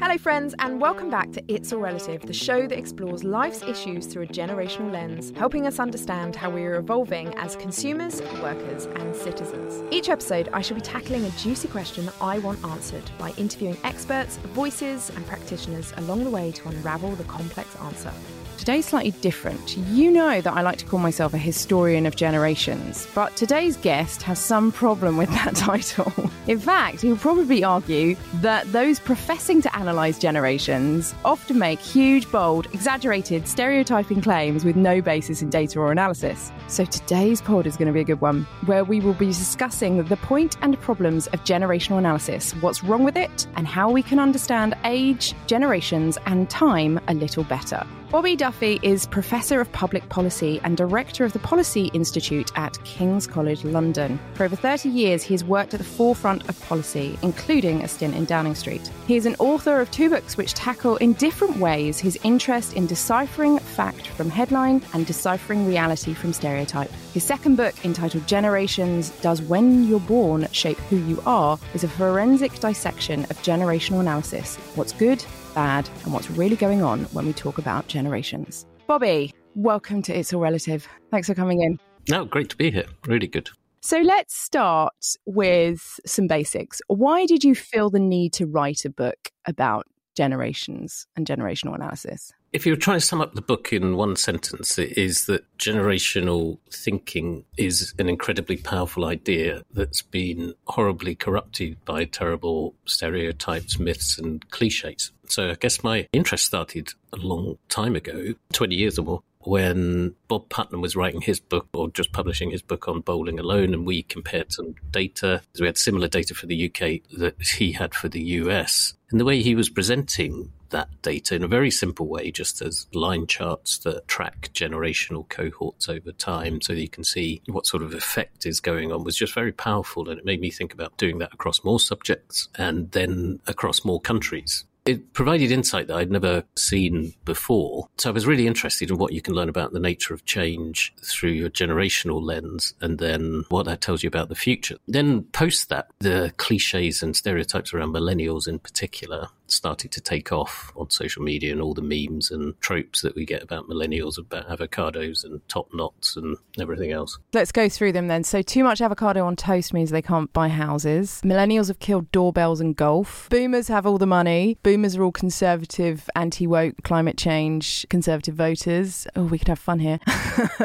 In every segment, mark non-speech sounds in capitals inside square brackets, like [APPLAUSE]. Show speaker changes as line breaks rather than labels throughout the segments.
Hello, friends, and welcome back to It's All Relative, the show that explores life's issues through a generational lens, helping us understand how we are evolving as consumers, workers, and citizens. Each episode, I shall be tackling a juicy question that I want answered by interviewing experts, voices, and practitioners along the way to unravel the complex answer.
Today's slightly different. You know that I like to call myself a historian of generations, but today's guest has some problem with [LAUGHS] that title. In fact, he'll probably argue that those professing to analyse generations often make huge, bold, exaggerated, stereotyping claims with no basis in data or analysis. So today's pod is going to be a good one, where we will be discussing the point and problems of generational analysis, what's wrong with it, and how we can understand age, generations, and time a little better. Bobby Duffy is Professor of Public Policy and Director of the Policy Institute at King's College London. For over 30 years, he has worked at the forefront of policy, including a stint in Downing Street. He is an author of two books which tackle in different ways his interest in deciphering fact from headline and deciphering reality from stereotype. His second book, entitled Generations Does When You're Born Shape Who You Are, is a forensic dissection of generational analysis what's good, bad, and what's really going on when we talk about generations. Bobby, welcome to It's All Relative. Thanks for coming in.
No, great to be here. Really good.
So let's start with some basics. Why did you feel the need to write a book about generations and generational analysis?
If you were trying to sum up the book in one sentence, it is that generational thinking is an incredibly powerful idea that's been horribly corrupted by terrible stereotypes, myths, and cliches. So uh, I guess my interest started a long time ago, 20 years or more, when Bob Putnam was writing his book or just publishing his book on bowling alone, and we compared some data. We had similar data for the UK that he had for the US. And the way he was presenting that data in a very simple way, just as line charts that track generational cohorts over time so that you can see what sort of effect is going on was just very powerful. And it made me think about doing that across more subjects and then across more countries it provided insight that I'd never seen before. So I was really interested in what you can learn about the nature of change through your generational lens and then what that tells you about the future. Then post that, the cliches and stereotypes around millennials in particular started to take off on social media and all the memes and tropes that we get about millennials, about avocados and top knots and everything else.
Let's go through them then. So, too much avocado on toast means they can't buy houses. Millennials have killed doorbells and golf. Boomers have all the money. Boomers are all conservative, anti woke, climate change, conservative voters. Oh, we could have fun here. [LAUGHS]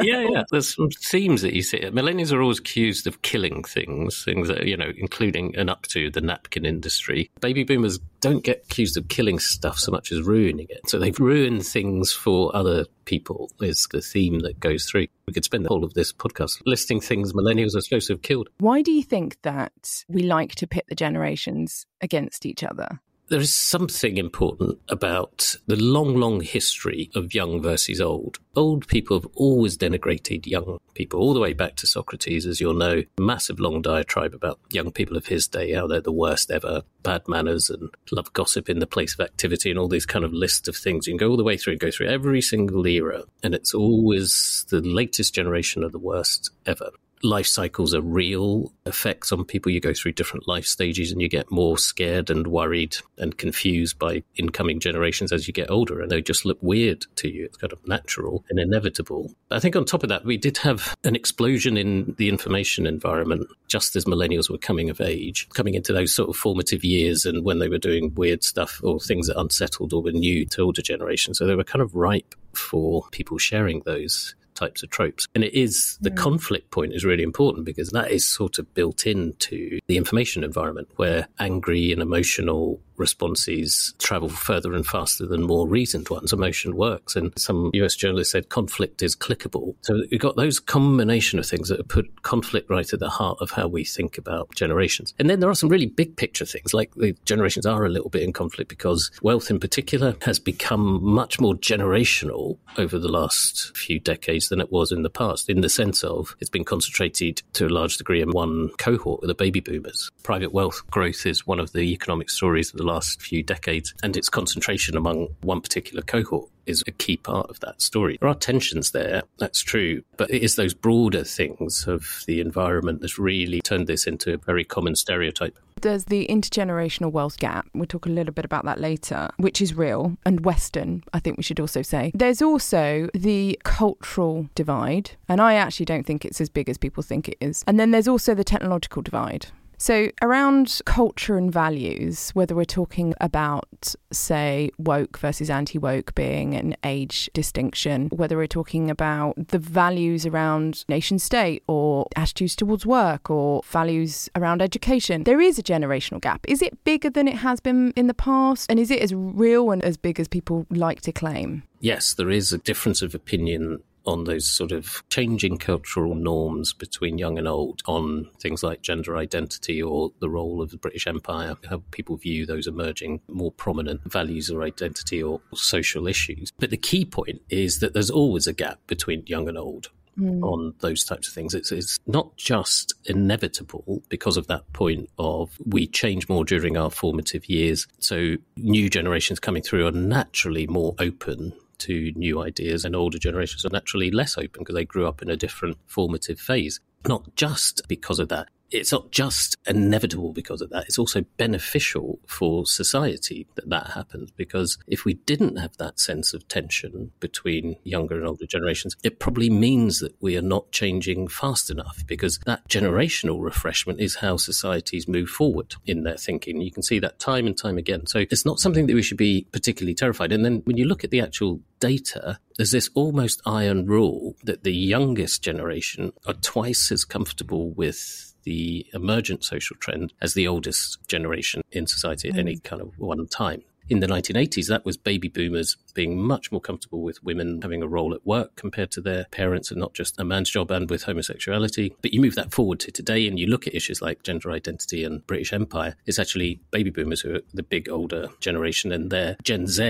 yeah, yeah. There's some themes that you see. Millennials are always accused of killing things, things that, you know, including and up to the napkin industry. Baby boomers don't get accused of killing stuff so much as ruining it. So they've ruined things for other people is the theme that goes through. We could spend the whole of this podcast listing things millennials are supposed to have killed.
Why do you think that we like to pit the generations against each other?
There is something important about the long, long history of young versus old. Old people have always denigrated young people, all the way back to Socrates, as you'll know. Massive long diatribe about young people of his day, how they're the worst ever, bad manners and love gossip in the place of activity, and all these kind of lists of things. You can go all the way through and go through every single era, and it's always the latest generation of the worst ever life cycles are real effects on people. You go through different life stages and you get more scared and worried and confused by incoming generations as you get older, and they just look weird to you. It's kind of natural and inevitable. I think on top of that, we did have an explosion in the information environment just as millennials were coming of age, coming into those sort of formative years and when they were doing weird stuff or things that unsettled or were new to older generations. So they were kind of ripe for people sharing those types of tropes. And it is the mm. conflict point is really important because that is sort of built into the information environment where angry and emotional responses travel further and faster than more reasoned ones. Emotion works. And some US journalists said conflict is clickable. So you've got those combination of things that have put conflict right at the heart of how we think about generations. And then there are some really big picture things, like the generations are a little bit in conflict because wealth in particular has become much more generational over the last few decades than it was in the past, in the sense of it's been concentrated to a large degree in one cohort the baby boomers. Private wealth growth is one of the economic stories of the last few decades, and its concentration among one particular cohort is a key part of that story. There are tensions there, that's true, but it is those broader things of the environment that's really turned this into a very common stereotype.
There's the intergenerational wealth gap. We'll talk a little bit about that later, which is real and Western, I think we should also say. There's also the cultural divide, and I actually don't think it's as big as people think it is. And then there's also the technological divide. So, around culture and values, whether we're talking about, say, woke versus anti woke being an age distinction, whether we're talking about the values around nation state or attitudes towards work or values around education, there is a generational gap. Is it bigger than it has been in the past? And is it as real and as big as people like to claim?
Yes, there is a difference of opinion on those sort of changing cultural norms between young and old on things like gender identity or the role of the British Empire, how people view those emerging more prominent values or identity or social issues. But the key point is that there's always a gap between young and old. Mm. on those types of things. It's, it's not just inevitable because of that point of we change more during our formative years. So new generations coming through are naturally more open to new ideas, and older generations are naturally less open because they grew up in a different formative phase. Not just because of that, it's not just inevitable because of that. It's also beneficial for society that that happens because if we didn't have that sense of tension between younger and older generations, it probably means that we are not changing fast enough because that generational refreshment is how societies move forward in their thinking. You can see that time and time again. So it's not something that we should be particularly terrified. And then when you look at the actual data, there's this almost iron rule that the youngest generation are twice as comfortable with the emergent social trend as the oldest generation in society at any mm. kind of one time in the 1980s, that was baby boomers being much more comfortable with women having a role at work compared to their parents and not just a man's job and with homosexuality. But you move that forward to today and you look at issues like gender identity and British Empire, it's actually baby boomers who are the big older generation and their Gen Z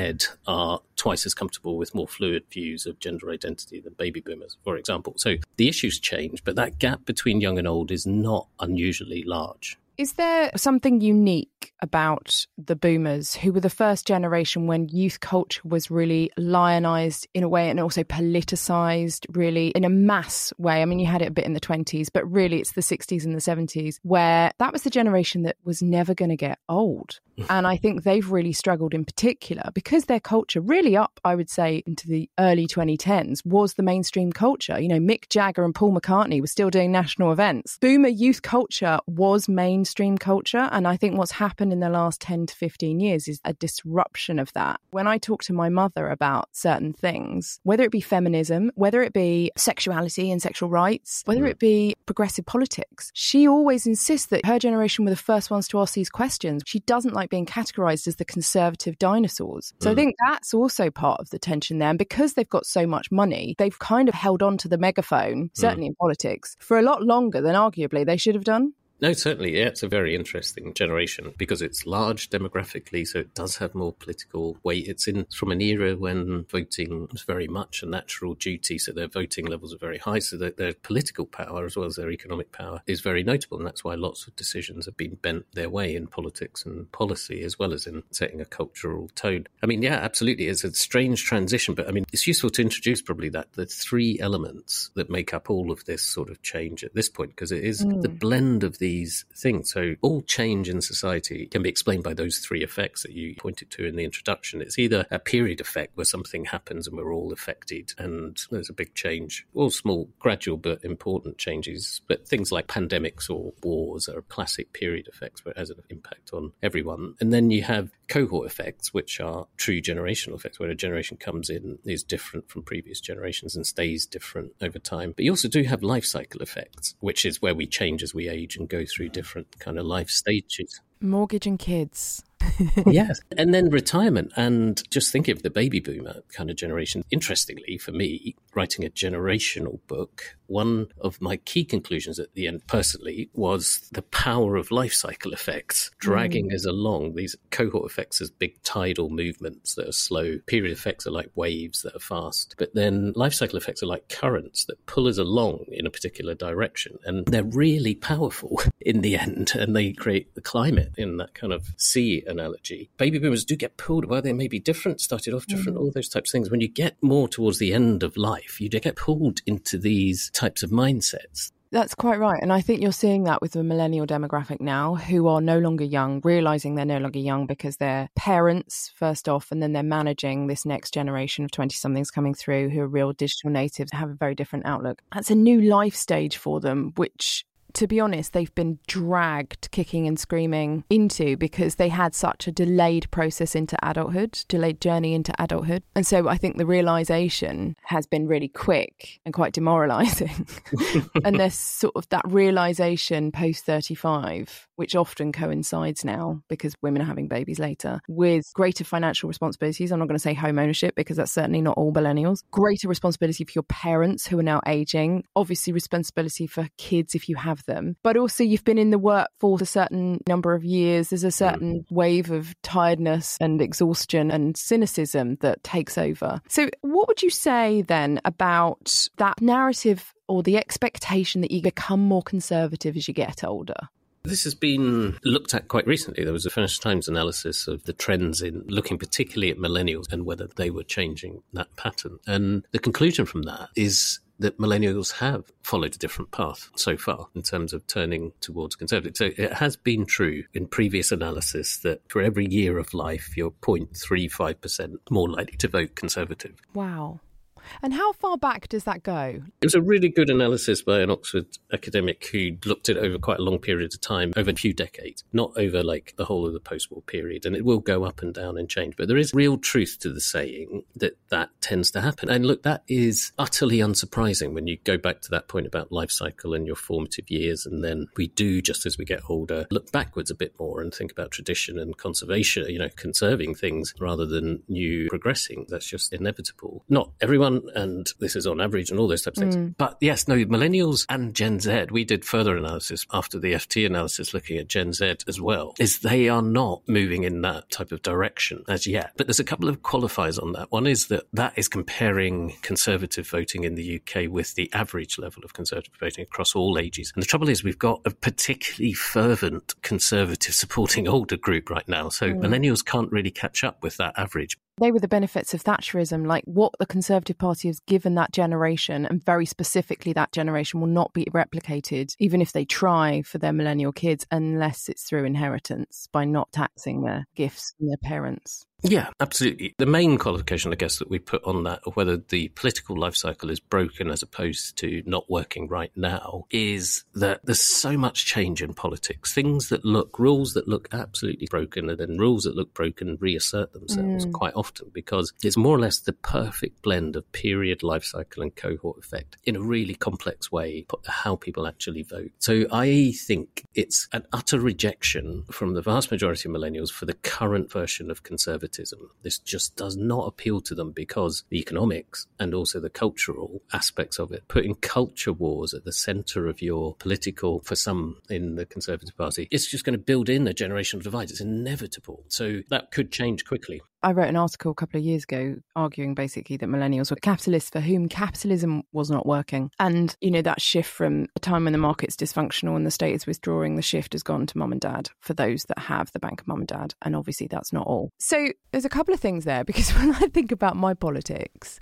are twice as comfortable with more fluid views of gender identity than baby boomers, for example. So the issues change, but that gap between young and old is not unusually large.
Is there something unique about the boomers who were the first generation when youth culture was really lionized in a way and also politicized really in a mass way? I mean, you had it a bit in the 20s, but really it's the 60s and the 70s where that was the generation that was never going to get old. [LAUGHS] and I think they've really struggled in particular because their culture, really up, I would say, into the early 2010s, was the mainstream culture. You know, Mick Jagger and Paul McCartney were still doing national events. Boomer youth culture was mainstream culture. And I think what's happened in the last 10 to 15 years is a disruption of that. When I talk to my mother about certain things, whether it be feminism, whether it be sexuality and sexual rights, whether mm. it be progressive politics, she always insists that her generation were the first ones to ask these questions. She doesn't like being categorized as the conservative dinosaurs. So mm. I think that's also part of the tension there. And because they've got so much money, they've kind of held on to the megaphone, certainly mm. in politics, for a lot longer than arguably they should have done.
No, certainly. Yeah, it's a very interesting generation because it's large demographically, so it does have more political weight. It's in from an era when voting was very much a natural duty, so their voting levels are very high, so that their political power as well as their economic power is very notable, and that's why lots of decisions have been bent their way in politics and policy as well as in setting a cultural tone. I mean, yeah, absolutely. It's a strange transition, but I mean, it's useful to introduce probably that the three elements that make up all of this sort of change at this point, because it is mm. the blend of the these things. So all change in society can be explained by those three effects that you pointed to in the introduction. It's either a period effect where something happens and we're all affected and there's a big change, or small, gradual but important changes. But things like pandemics or wars are classic period effects where it has an impact on everyone. And then you have cohort effects, which are true generational effects, where a generation comes in is different from previous generations and stays different over time. But you also do have life cycle effects, which is where we change as we age and go through different kind of life stages.
Mortgage and kids. [LAUGHS]
yes. And then retirement. And just think of the baby boomer kind of generation. Interestingly, for me, writing a generational book, one of my key conclusions at the end, personally, was the power of life cycle effects dragging mm. us along. These cohort effects as big tidal movements that are slow. Period effects are like waves that are fast. But then life cycle effects are like currents that pull us along in a particular direction. And they're really powerful [LAUGHS] in the end. And they create the climate in that kind of sea analogy. Baby boomers do get pulled, well, they may be different, started off different, mm. all those types of things. When you get more towards the end of life, you get pulled into these types of mindsets
That's quite right. And I think you're seeing that with the millennial demographic now, who are no longer young, realizing they're no longer young because they're parents, first off, and then they're managing this next generation of 20 somethings coming through who are real digital natives, have a very different outlook. That's a new life stage for them, which to be honest, they've been dragged kicking and screaming into because they had such a delayed process into adulthood, delayed journey into adulthood. And so I think the realization has been really quick and quite demoralizing. [LAUGHS] and there's sort of that realization post 35, which often coincides now because women are having babies later, with greater financial responsibilities. I'm not going to say home ownership because that's certainly not all millennials. Greater responsibility for your parents who are now aging, obviously, responsibility for kids if you have them. But also, you've been in the workforce a certain number of years. There's a hmm. certain wave of tiredness and exhaustion and cynicism that takes over. So, what would you say then about that narrative or the expectation that you become more conservative as you get older?
This has been looked at quite recently. There was a Financial Times analysis of the trends in looking particularly at millennials and whether they were changing that pattern. And the conclusion from that is that millennials have followed a different path so far in terms of turning towards conservative. So it has been true in previous analysis that for every year of life, you're 0.35% more likely to vote conservative.
Wow. And how far back does that go?
It was a really good analysis by an Oxford academic who looked at it over quite a long period of time, over a few decades, not over like the whole of the post war period. And it will go up and down and change. But there is real truth to the saying that that tends to happen. And look, that is utterly unsurprising when you go back to that point about life cycle and your formative years. And then we do, just as we get older, look backwards a bit more and think about tradition and conservation, you know, conserving things rather than new progressing. That's just inevitable. Not everyone and this is on average and all those types of things. Mm. But yes, no, millennials and Gen Z, we did further analysis after the FT analysis looking at Gen Z as well, is they are not moving in that type of direction as yet. But there's a couple of qualifiers on that. One is that that is comparing conservative voting in the UK with the average level of conservative voting across all ages. And the trouble is we've got a particularly fervent conservative [LAUGHS] supporting older group right now. So mm. millennials can't really catch up with that average.
They were the benefits of Thatcherism, like what the Conservative Party has given that generation, and very specifically, that generation will not be replicated, even if they try for their millennial kids, unless it's through inheritance by not taxing their gifts from their parents.
Yeah, absolutely. The main qualification, I guess, that we put on that, of whether the political life cycle is broken as opposed to not working right now, is that there's so much change in politics. Things that look, rules that look absolutely broken, and then rules that look broken reassert themselves mm. quite often because it's more or less the perfect blend of period, life cycle, and cohort effect in a really complex way, how people actually vote. So I think it's an utter rejection from the vast majority of millennials for the current version of conservative conservatism. This just does not appeal to them because the economics and also the cultural aspects of it, putting culture wars at the center of your political, for some in the Conservative Party, it's just going to build in a generational divide. It's inevitable. So that could change quickly.
I wrote an article a couple of years ago arguing basically that millennials were capitalists for whom capitalism was not working. And, you know, that shift from a time when the market's dysfunctional and the state is withdrawing, the shift has gone to mum and dad for those that have the bank of mum and dad. And obviously that's not all. So there's a couple of things there [LAUGHS] because when I think about my politics,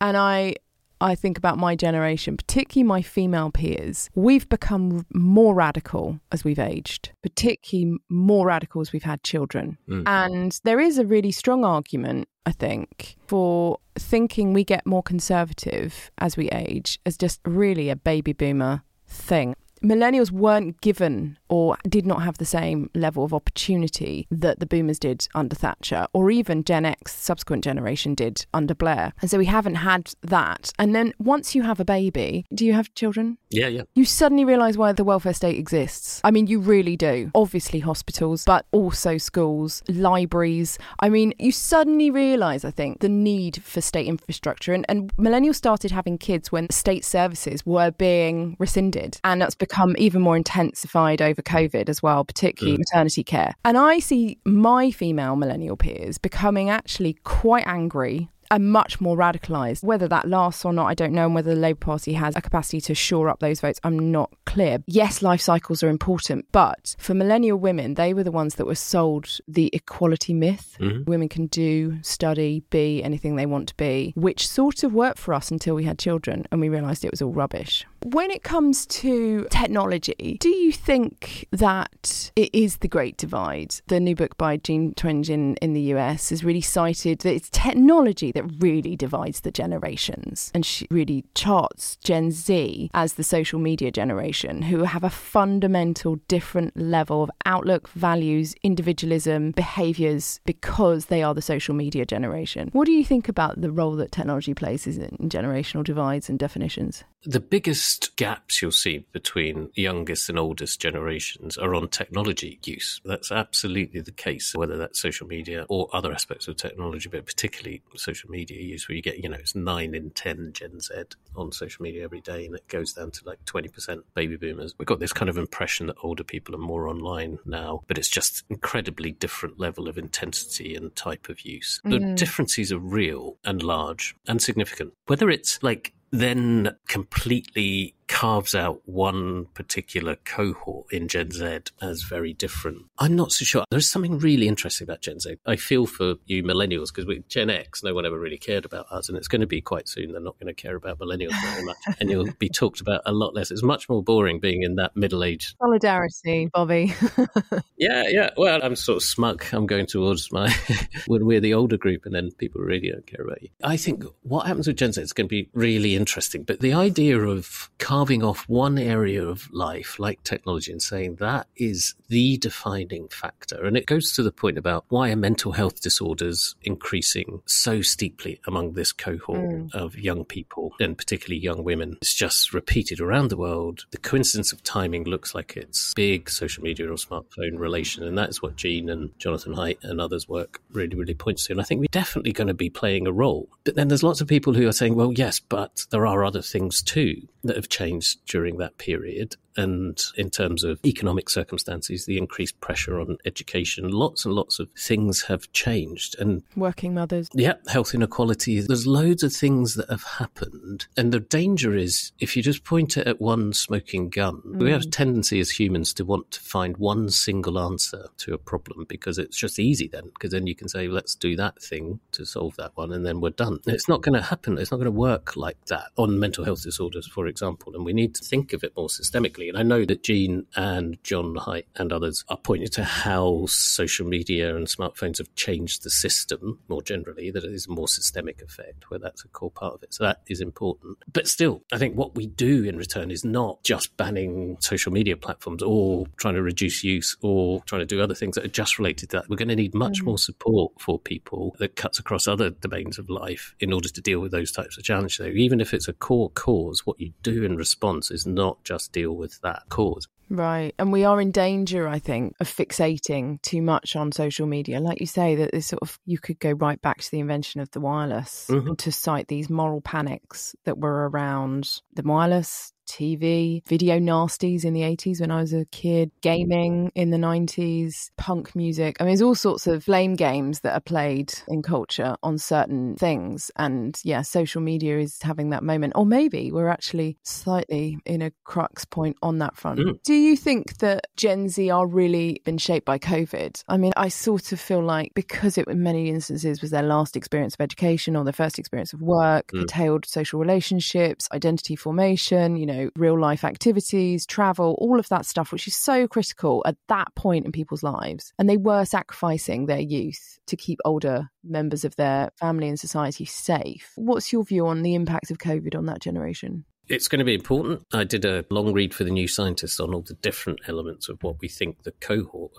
and I I think about my generation, particularly my female peers, we've become more radical as we've aged, particularly more radical as we've had children. Mm. And there is a really strong argument, I think, for thinking we get more conservative as we age as just really a baby boomer thing millennials weren't given or did not have the same level of opportunity that the boomers did under Thatcher or even Gen X subsequent generation did under Blair. And so we haven't had that. And then once you have a baby, do you have children?
Yeah, yeah.
You suddenly realize why the welfare state exists. I mean, you really do. Obviously hospitals, but also schools, libraries. I mean, you suddenly realize, I think, the need for state infrastructure and, and millennials started having kids when state services were being rescinded. And that's become even more intensified over COVID as well, particularly mm. maternity care. And I see my female millennial peers becoming actually quite angry and much more radicalised. Whether that lasts or not, I don't know. And whether the Labour Party has a capacity to shore up those votes, I'm not clear. Yes, life cycles are important, but for millennial women, they were the ones that were sold the equality myth. Mm-hmm. Women can do, study, be anything they want to be, which sort of worked for us until we had children and we realised it was all rubbish. When it comes to technology, do you think that it is the great divide? The new book by Jean Twenge in, in the US has really cited that it's technology that really divides the generations. And she really charts Gen Z as the social media generation who have a fundamental different level of outlook, values, individualism, behaviors because they are the social media generation. What do you think about the role that technology plays in generational divides and definitions?
The biggest gaps you'll see between youngest and oldest generations are on technology use. That's absolutely the case, whether that's social media or other aspects of technology, but particularly social media use, where you get, you know, it's nine in 10 Gen Z on social media every day, and it goes down to like 20% baby boomers. We've got this kind of impression that older people are more online now, but it's just incredibly different level of intensity and type of use. Mm-hmm. The differences are real and large and significant. Whether it's like then completely carves out one particular cohort in Gen Z as very different. I'm not so sure. There's something really interesting about Gen Z. I feel for you millennials because with Gen X, no one ever really cared about us, and it's going to be quite soon. They're not going to care about millennials very much, [LAUGHS] and you'll be talked about a lot less. It's much more boring being in that middle age.
Solidarity, Bobby. [LAUGHS]
yeah, yeah. Well, I'm sort of smug. I'm going towards my [LAUGHS] when we're the older group, and then people really don't care about you. I think what happens with Gen Z is going to be really interesting, but the idea of carving off one area of life like technology and saying that is the defining factor. And it goes to the point about why are mental health disorders increasing so steeply among this cohort mm. of young people and particularly young women. It's just repeated around the world. The coincidence of timing looks like it's big social media or smartphone relation. And that's what Jean and Jonathan Haidt and others' work really, really points to. And I think we're definitely going to be playing a role. But then there's lots of people who are saying, well, yes, but there are other things too that have changed during that period and in terms of economic circumstances, the increased pressure on education, lots and lots of things have changed. And
working mothers.
Yeah, health inequality. There's loads of things that have happened. And the danger is if you just point it at one smoking gun, mm. we have a tendency as humans to want to find one single answer to a problem because it's just easy then, because then you can say, let's do that thing to solve that one, and then we're done. It's not going to happen. It's not going to work like that on mental health disorders, for example. And we need to think of it more systemically and I know that Jean and John Haidt and others are pointing to how social media and smartphones have changed the system more generally, that it is a more systemic effect, where that's a core part of it. So that is important. But still, I think what we do in return is not just banning social media platforms or trying to reduce use or trying to do other things that are just related to that. We're going to need much mm more support for people that cuts across other domains of life in order to deal with those types of challenges. So even if it's a core cause, what you do in response is not just deal with that cause.
Right. And we are in danger, I think, of fixating too much on social media. Like you say, that this sort of, you could go right back to the invention of the wireless mm-hmm. to cite these moral panics that were around the wireless, TV, video nasties in the 80s when I was a kid, gaming in the 90s, punk music. I mean, there's all sorts of blame games that are played in culture on certain things. And yeah, social media is having that moment. Or maybe we're actually slightly in a crux point on that front. Mm. Do you think that Gen Z are really been shaped by COVID? I mean, I sort of feel like because it in many instances was their last experience of education or their first experience of work, mm. curtailed social relationships, identity formation, you know, know, real life activities, travel, all of that stuff, which is so critical at that point in people's lives. And they were sacrificing their youth to keep older members of their family and society safe. What's your view on the impact of COVID on that generation?
It's going to be important. I did a long read for the New Scientist on all the different elements of what we think the cohort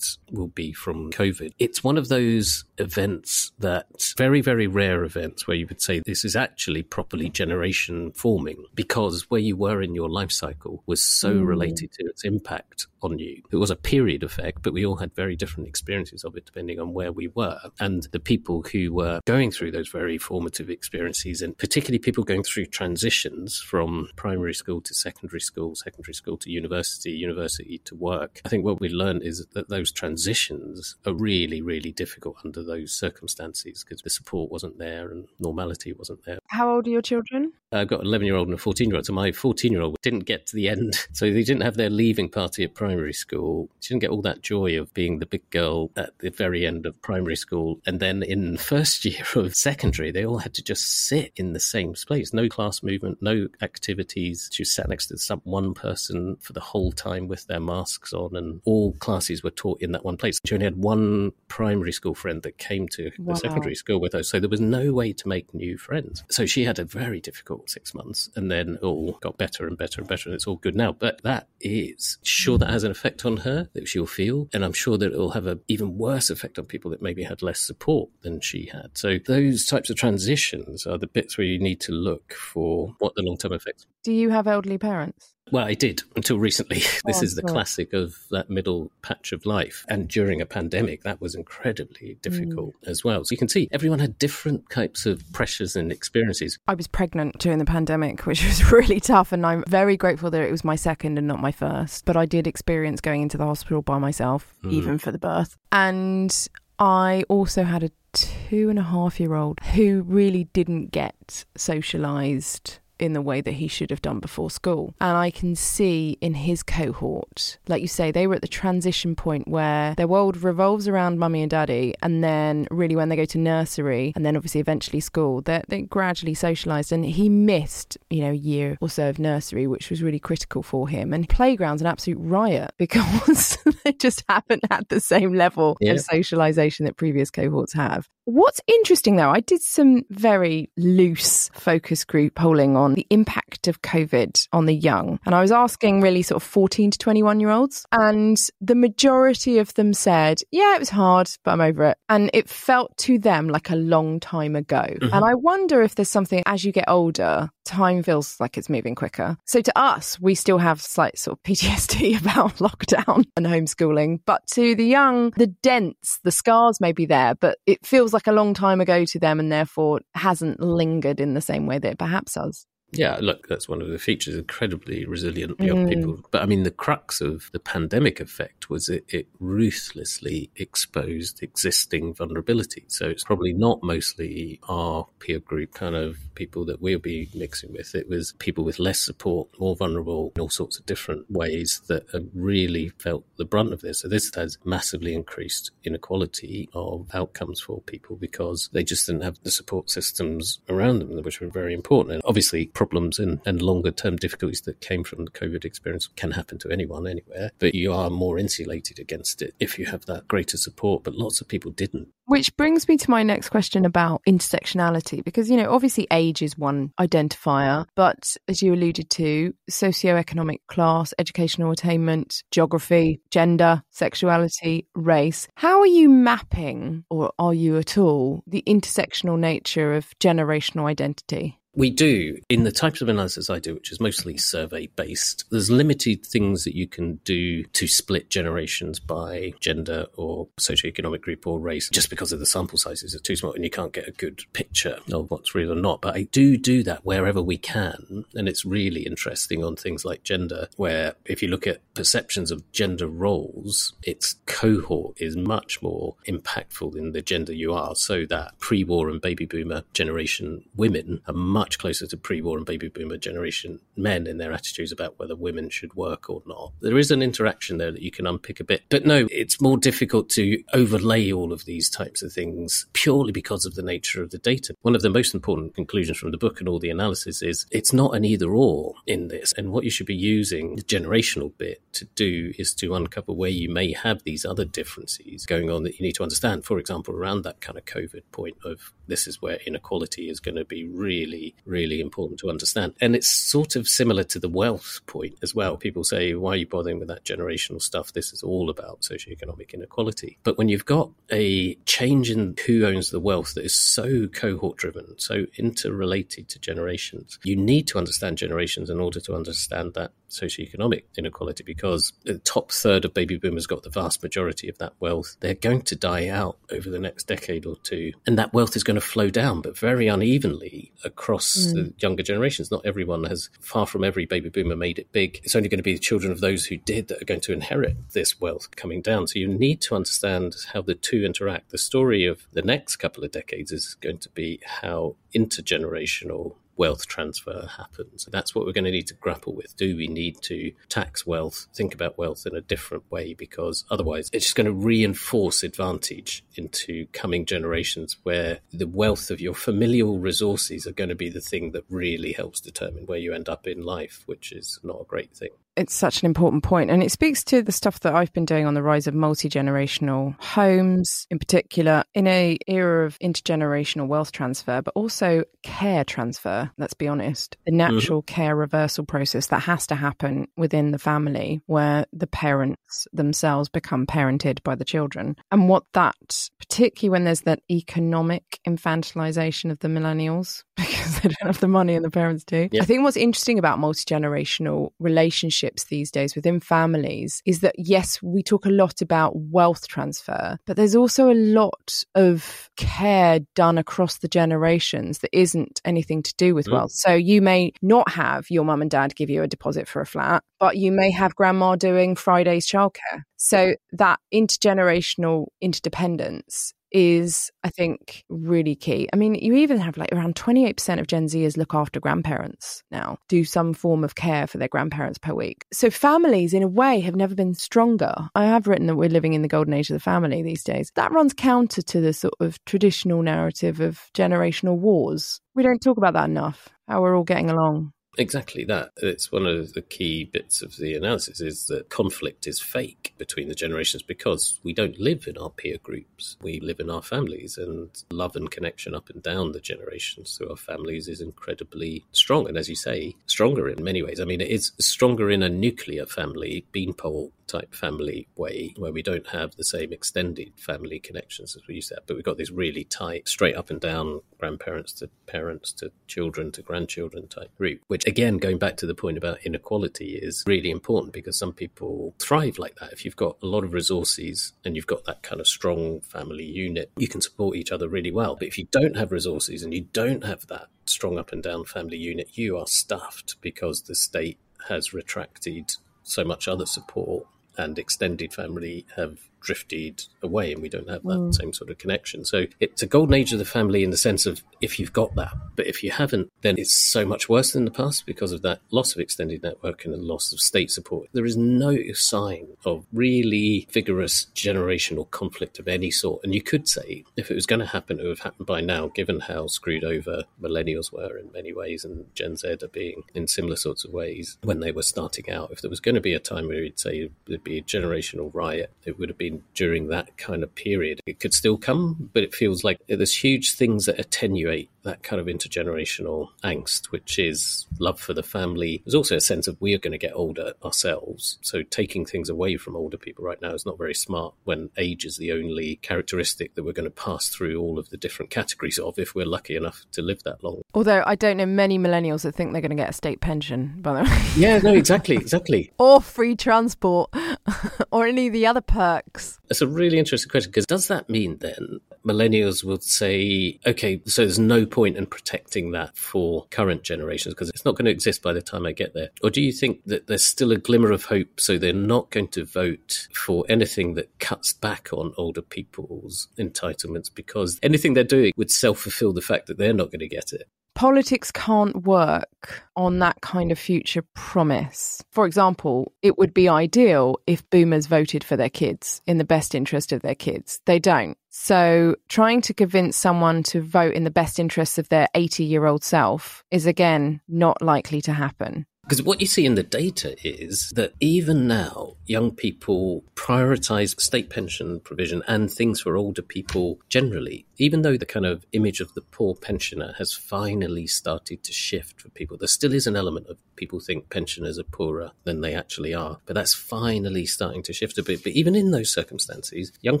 will be from COVID. It's one of those events that very, very rare events where you would say this is actually properly generation forming because where you were in your life cycle was so mm. related to its impact on you. It was a period effect, but we all had very different experiences of it depending on where we were. And the people who were going through those very formative experiences, and particularly people going through transitions from primary school to secondary school, secondary school to university, university to work, I think what we learned is that those transitions are really, really difficult under those circumstances because the support wasn't there and normality wasn't there.
How old are your children?
I've got an 11 year old and a 14 year old. So my 14 year old didn't get to the end. [LAUGHS] So they didn't have their leaving party at primary school. She didn't get all that joy of being the big girl at the very end of primary school. And then in [LAUGHS] first year of secondary, they all had to just sit in the same space. No class movement, no activities. She sat next to some one person for the whole time with their masks on, and all classes were taught in that one place. She only had one primary school friend that came to wow. the secondary school with her. So there was no way to make new friends. So she had a very difficult six months and then all got better and better and better. And it's all good now. But that is sure that has an effect on her that she'll feel. And I'm sure that it will have an even worse effect on people that maybe had less support than she had. So those types of transitions are the bits where you need to look for what the long term effects.
Do you have elderly parents?
Well, I did until recently. [LAUGHS] this oh, is the God. classic of that middle patch of life. And during a pandemic, that was incredibly difficult mm. as well. So you can see everyone had different types of pressures and experiences.
I was pregnant during the pandemic, [LAUGHS] which was really tough. And I'm very grateful that it was my second and not my first. But I did experience going into the hospital by myself, mm. even for the birth. And I also had a two and a half year old who really didn't get socialized in the way that he should have done before school. And I can see in his cohort, like you say, they were at the transition point where their world revolves around mummy and daddy. And then, really, when they go to nursery and then obviously eventually school, they're, they're gradually socialized. And he missed, you know, a year or so of nursery, which was really critical for him. And playground's an absolute riot [LAUGHS] because they just haven't had the same level yeah. of socialization that previous cohorts have. What's interesting though, I did some very loose focus group polling on the impact of COVID on the young. And I was asking really sort of 14 to 21 year olds. And the majority of them said, yeah, it was hard, but I'm over it. And it felt to them like a long time ago. Mm-hmm. And I wonder if there's something as you get older, time feels like it's moving quicker. So to us, we still have slight sort of PTSD [LAUGHS] about lockdown and homeschooling. But to the young, the dents, the scars may be there, but it feels like like a long time ago to them and therefore hasn't lingered in the same way that it perhaps does.
Yeah, look, that's one of the features. Incredibly resilient young mm. people. But I mean, the crux of the pandemic effect was it, it ruthlessly exposed existing vulnerability. So it's probably not mostly our peer group kind of people that we'll be mixing with. It was people with less support, more vulnerable in all sorts of different ways that have really felt the brunt of this. So this has massively increased inequality of outcomes for people because they just didn't have the support systems around them, which were very important. And obviously, problems and, and longer term difficulties that came from the COVID experience can happen to anyone anywhere, but you are more insulated against it if you have that greater support. But lots of people didn't.
Which brings me to my next question about intersectionality, because, you know, obviously age is one identifier, but as you alluded to, socioeconomic class, educational attainment, geography, gender, sexuality, race. How are you mapping, or are you at all, the intersectional nature of generational identity?
We do. In the types of analysis I do, which is mostly survey based, there's limited things that you can do to split generations by gender or socioeconomic group or race, just because of the sample sizes are too small and you can't get a good picture of what's real or not. But I do do that wherever we can. And it's really interesting on things like gender, where if you look at perceptions of gender roles, its cohort is much more impactful in the gender you are. So that pre war and baby boomer generation women are much closer to pre-war and baby boomer generation men in their attitudes about whether women should work or not. There is an interaction there that you can unpick a bit. But no, it's more difficult to overlay all of these types of things purely because of the nature of the data. One of the most important conclusions from the book and all the analysis is it's not an either or in this. And what you should be using the generational bit to do is to uncover where you may have these other differences going on that you need to understand. For example, around that kind of COVID point of this is where inequality is going to be really, really important to understand. And it's sort of similar to the wealth point as well. People say, why are you bothering with that generational stuff? This is all about socioeconomic inequality. But when you've got a change in who owns the wealth that is so cohort driven, so interrelated to generations, you need to understand generations in order to understand that socioeconomic inequality because the top third of baby boomers got the vast majority of that wealth. They're going to die out over the next decade or two, and that wealth is going to flow down, but very unevenly across mm. the younger generations. Not everyone has, far from every baby boomer made it big. It's only going to be the children of those who did that are going to inherit this wealth coming down. So you need to understand how the two interact. The story of the next couple of decades is going to be how intergenerational wealth transfer happens. That's what we're going to need to grapple with. Do we need to tax wealth, think about wealth in a different way? Because otherwise, it's just going to reinforce advantage into coming generations where the wealth of your familial resources are going to be the thing that really helps determine where you end up in life, which is not a great thing
it's such an important point and it speaks to the stuff that I've been doing on the rise of multi-generational homes in particular in a era of intergenerational wealth transfer but also care transfer let's be honest the mm-hmm. natural mm-hmm. care reversal process that has to happen within the family where the parents themselves become parented by the children and what that particularly when there's that economic infantilization of the millennials [LAUGHS] because they don't have the money and the parents do yeah. I think what's interesting about multi-generational relationships relationships these days within families is that, yes, we talk a lot about wealth transfer, but there's also a lot of care done across the generations that isn't anything to do with mm. wealth. So you may not have your mum and dad give you a deposit for a flat, but you may have grandma doing Friday's childcare. So that intergenerational interdependence is, I think, really key. I mean, you even have like around 28% of Gen Zers look after grandparents now, do some form of care for their grandparents per week. So families, in a way, have never been stronger. I have written that we're living in the golden age of the family these days. That runs counter to the sort of traditional narrative of generational wars. We don't talk about that enough, how we're all getting along.
Exactly that. It's one of the key bits of the analysis is that conflict is fake between the generations because we don't live in our peer groups. We live in our families and love and connection up and down the generations through our families is incredibly strong. And as you say, stronger in many ways. I mean, it is stronger in a nuclear family, beanpole type family way where we don't have the same extended family connections as we used to have, but we've got this really tight, straight up and down grandparents to parents to children to grandchildren type group, which again, going back to the point about inequality is really important because some people thrive like that. If you've got a lot of resources and you've got that kind of strong family unit, you can support each other really well. But if you don't have resources and you don't have that strong up and down family unit, you are stuffed because the state has retracted so much other support and extended family have drifted away and we don't have that mm. same sort of connection. So it's a golden age of the family in the sense of if you've got that. But if you haven't, then it's so much worse than the past because of that loss of extended network and the loss of state support. There is no sign of really vigorous generational conflict of any sort. And you could say if it was going to happen, it would have happened by now, given how screwed over millennials were in many ways and Gen Z are being in similar sorts of ways when they were starting out. If there was going to be a time where you'd say there'd be a generational riot, it would have been during that kind of period. It could still come, but it feels like there's huge things that attenuate that kind of intergenerational angst, which is love for the family. There's also a sense of we are going to get older ourselves. So taking things away from older people right now is not very smart when age is the only characteristic that we're going to pass through all of the different categories of if we're lucky enough to live that long.
Although I don't know many millennials that think they're going to get a state pension, by the way.
Yeah, no, exactly, exactly. [LAUGHS]
or free transport [LAUGHS] or any of the other perks.
It's a really interesting question because does that mean then millennials would say, okay, so there's no point in protecting that for current generations because it's not going to exist by the time I get there? Or do you think that there's still a glimmer of hope so they're not going to vote for anything that cuts back on older people's entitlements because anything they're doing would self fulfill the fact that they're not going to get it?
Politics can't work on that kind of future promise. For example, it would be ideal if boomers voted for their kids in the best interest of their kids. They don't. So, trying to convince someone to vote in the best interests of their 80 year old self is again not likely to happen.
Because what you see in the data is that even now, young people prioritize state pension provision and things for older people generally, even though the kind of image of the poor pensioner has finally started to shift for people. There still is an element of people think pensioners are poorer than they actually are, but that's finally starting to shift a bit. But even in those circumstances, young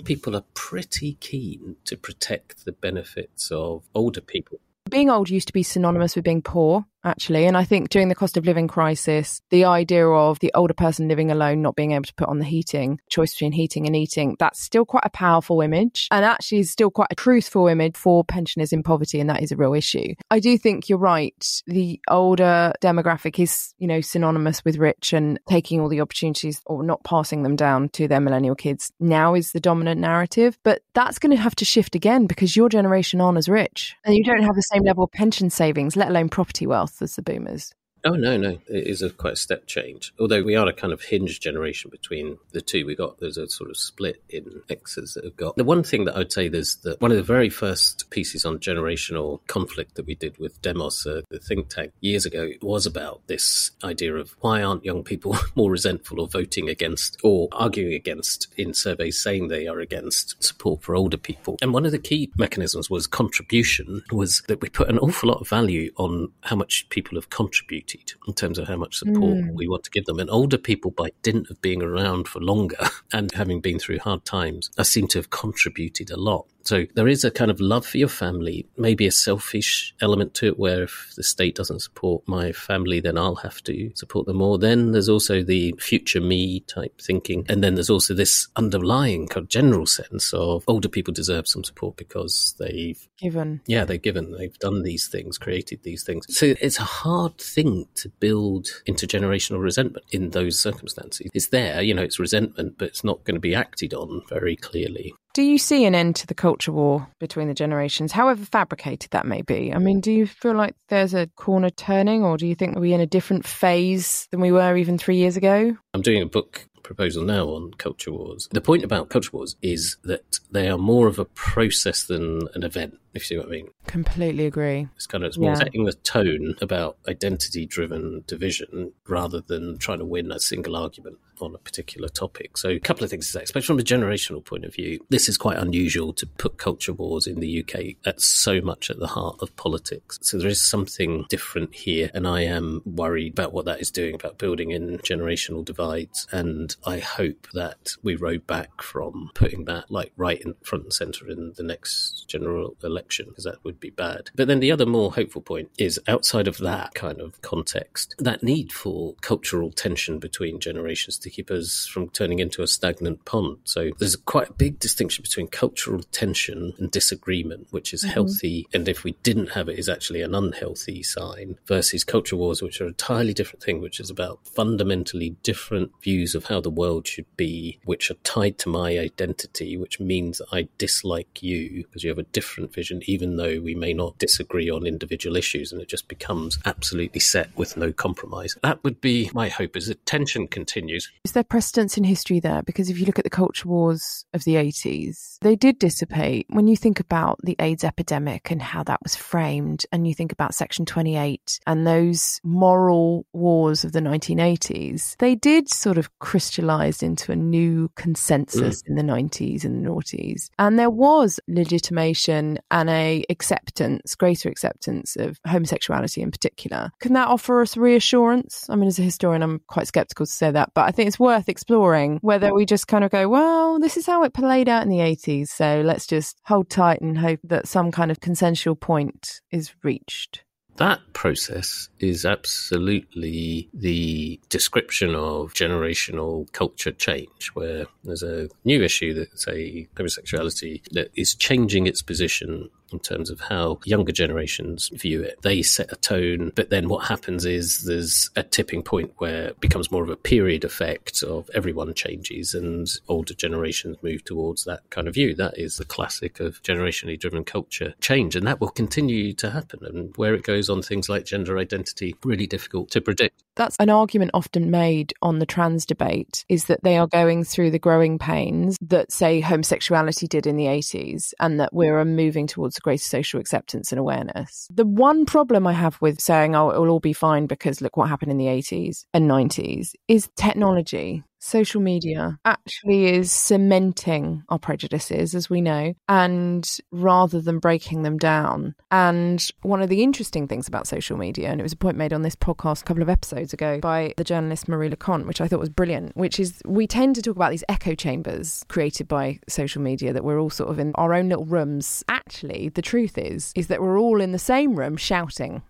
people are pretty keen to protect the benefits of older people
being old used to be synonymous with being poor. Actually. And I think during the cost of living crisis, the idea of the older person living alone not being able to put on the heating, choice between heating and eating, that's still quite a powerful image and actually is still quite a truthful image for pensioners in poverty. And that is a real issue. I do think you're right. The older demographic is, you know, synonymous with rich and taking all the opportunities or not passing them down to their millennial kids now is the dominant narrative. But that's going to have to shift again because your generation aren't as rich and you don't have the same level of pension savings, let alone property wealth the boomers.
Oh no, no, it is a quite a step change. Although we are a kind of hinge generation between the two. We got there's a sort of split in X's that have got the one thing that I'd say there's that one of the very first pieces on generational conflict that we did with Demos, uh, the think tank years ago, was about this idea of why aren't young people [LAUGHS] more resentful or voting against or arguing against in surveys saying they are against support for older people. And one of the key mechanisms was contribution. Was that we put an awful lot of value on how much people have contributed in terms of how much support mm. we want to give them. And older people, by dint of being around for longer [LAUGHS] and having been through hard times, I seem to have contributed a lot. So there is a kind of love for your family, maybe a selfish element to it where if the state doesn't support my family, then I'll have to support them more. Then there's also the future me type thinking. And then there's also this underlying kind of general sense of older people deserve some support because they've
given.
Yeah, they've given. They've done these things, created these things. So it's a hard thing to build intergenerational resentment in those circumstances. It's there, you know, it's resentment, but it's not going to be acted on very clearly.
Do you see an end to the culture war between the generations, however fabricated that may be? I mean, do you feel like there's a corner turning, or do you think we're in a different phase than we were even three years ago?
I'm doing a book proposal now on culture wars. The point about culture wars is that they are more of a process than an event, if you see what I mean.
Completely agree.
It's kind of it's more yeah. setting the tone about identity driven division rather than trying to win a single argument on a particular topic. So, a couple of things to say, especially from a generational point of view. This is quite unusual to put culture wars in the UK at so much at the heart of politics. So, there is something different here, and I am worried about what that is doing about building in generational divides. And I hope that we row back from putting that like right in front and centre in the next general election, because that would be bad. But then the other more hopeful point is outside of that kind of context, that need for cultural tension between generations to keep us from turning into a stagnant pond. So there's quite a big distinction between cultural tension and disagreement, which is mm-hmm. healthy. And if we didn't have it, is actually an unhealthy sign versus culture wars, which are a entirely different thing, which is about fundamentally different views of how the world should be, which are tied to my identity, which means I dislike you because you have a different vision, even though we may not disagree on individual issues. And it just becomes absolutely set with no compromise. That would be my hope is that tension continues.
Is there precedence in history there? Because if you look at the culture wars of the 80s, they did dissipate. When you think about the AIDS epidemic and how that was framed, and you think about Section 28 and those moral wars of the 1980s, they did sort of crystallize into a new consensus mm. in the 90s and the noughties. And there was legitimation and a acceptance, greater acceptance of homosexuality in particular. Can that offer us reassurance? I mean, as a historian, I'm quite skeptical to say that, but I think it's worth exploring whether we just kind of go, well, this is how it played out in the 80s. So let's just hold tight and hope that some kind of consensual point is reached
that process is absolutely the description of generational culture change, where there's a new issue that, say, homosexuality that is changing its position in terms of how younger generations view it. They set a tone, but then what happens is there's a tipping point where it becomes more of a period effect of everyone changes and older generations move towards that kind of view. That is the classic of generationally driven culture change, and that will continue to happen. And where it goes on things like gender identity, really difficult to predict.
That's an argument often made on the trans debate is that they are going through the growing pains that, say, homosexuality did in the 80s, and that we're moving towards greater social acceptance and awareness. The one problem I have with saying, oh, it will all be fine because look what happened in the 80s and 90s is technology social media actually is cementing our prejudices, as we know, and rather than breaking them down. And one of the interesting things about social media, and it was a point made on this podcast a couple of episodes ago by the journalist Marie Conte, which I thought was brilliant, which is we tend to talk about these echo chambers created by social media that we're all sort of in our own little rooms. Actually, the truth is, is that we're all in the same room shouting.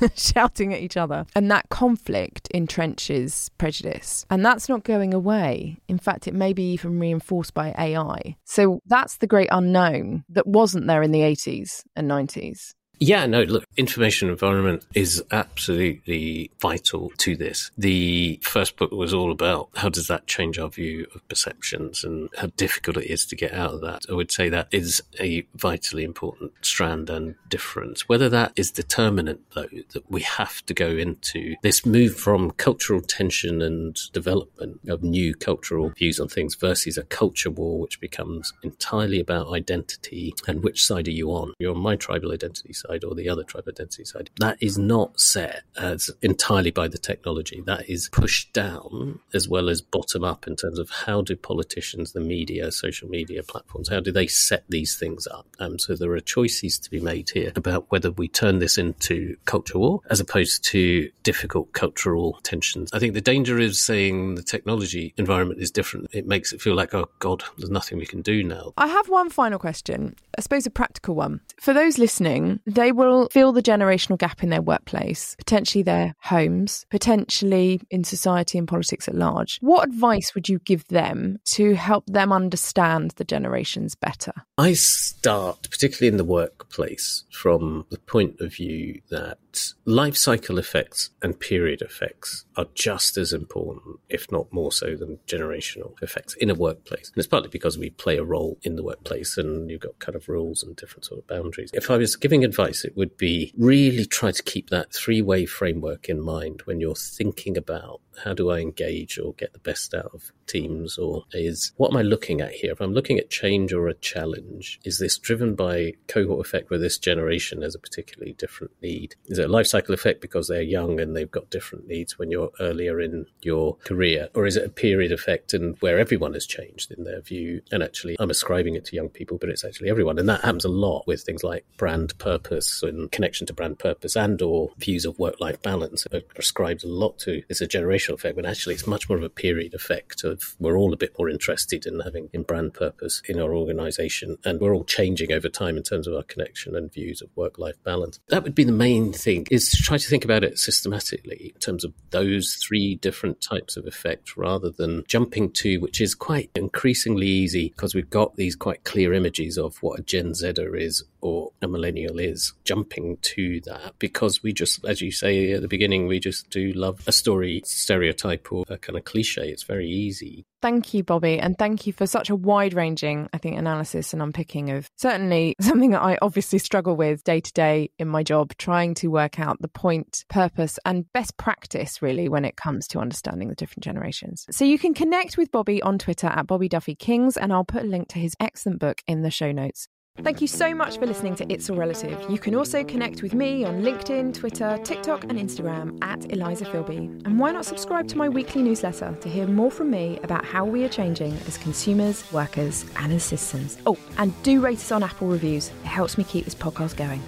[LAUGHS] shouting at each other. And that conflict entrenches prejudice. And that's not going away. In fact, it may be even reinforced by AI. So that's the great unknown that wasn't there in the 80s and 90s.
Yeah, no, look, information environment is absolutely vital to this. The first book was all about how does that change our view of perceptions and how difficult it is to get out of that. I would say that is a vitally important strand and difference. Whether that is determinant, though, that we have to go into this move from cultural tension and development of new cultural views on things versus a culture war, which becomes entirely about identity and which side are you on? You're on my tribal identity side side or the other tribe identity side. That is not set as entirely by the technology. That is pushed down as well as bottom up in terms of how do politicians, the media, social media platforms, how do they set these things up? Um, so there are choices to be made here about whether we turn this into culture war as opposed to difficult cultural tensions. I think the danger is saying the technology environment is different. It makes it feel like, oh God, there's nothing we can do now.
I have one final question, I suppose a practical one. For those listening, they will feel the generational gap in their workplace, potentially their homes, potentially in society and politics at large. What advice would you give them to help them understand the generations better?
I start, particularly in the workplace, from the point of view that life cycle effects and period effects are just as important, if not more so, than generational effects in a workplace. And it's partly because we play a role in the workplace and you've got kind of rules and different sort of boundaries. If I was giving advice, it would be really try to keep that three way framework in mind when you're thinking about how do I engage or get the best out of teams or is what am I looking at here? If I'm looking at change or a challenge, is this driven by cohort effect where this generation has a particularly different need? Is it a life cycle effect because they're young and they've got different needs when you're earlier in your career? Or is it a period effect and where everyone has changed in their view? And actually, I'm ascribing it to young people, but it's actually everyone. And that happens a lot with things like brand purpose and connection to brand purpose and or views of work-life balance are ascribed a lot to. It's a effect, but actually it's much more of a period effect of we're all a bit more interested in having in brand purpose in our organization and we're all changing over time in terms of our connection and views of work-life balance. That would be the main thing is to try to think about it systematically in terms of those three different types of effect rather than jumping to, which is quite increasingly easy because we've got these quite clear images of what a Gen Zer is or a millennial is, jumping to that because we just, as you say at the beginning, we just do love a story stereotype or a kind of cliche. It's very easy.
Thank you, Bobby. And thank you for such a wide ranging, I think, analysis and unpicking of certainly [LAUGHS] something that I obviously struggle with day to day in my job, trying to work out the point, purpose, and best practice really when it comes to understanding the different generations. So you can connect with Bobby on Twitter at Bobby Duffy Kings, and I'll put a link to his excellent book in the show notes. Thank you so much for listening to It's All Relative. You can also connect with me on LinkedIn, Twitter, TikTok, and Instagram at Eliza Filby. And why not subscribe to my weekly newsletter to hear more from me about how we are changing as consumers, workers, and as citizens? Oh, and do rate us on Apple reviews. It helps me keep this podcast going.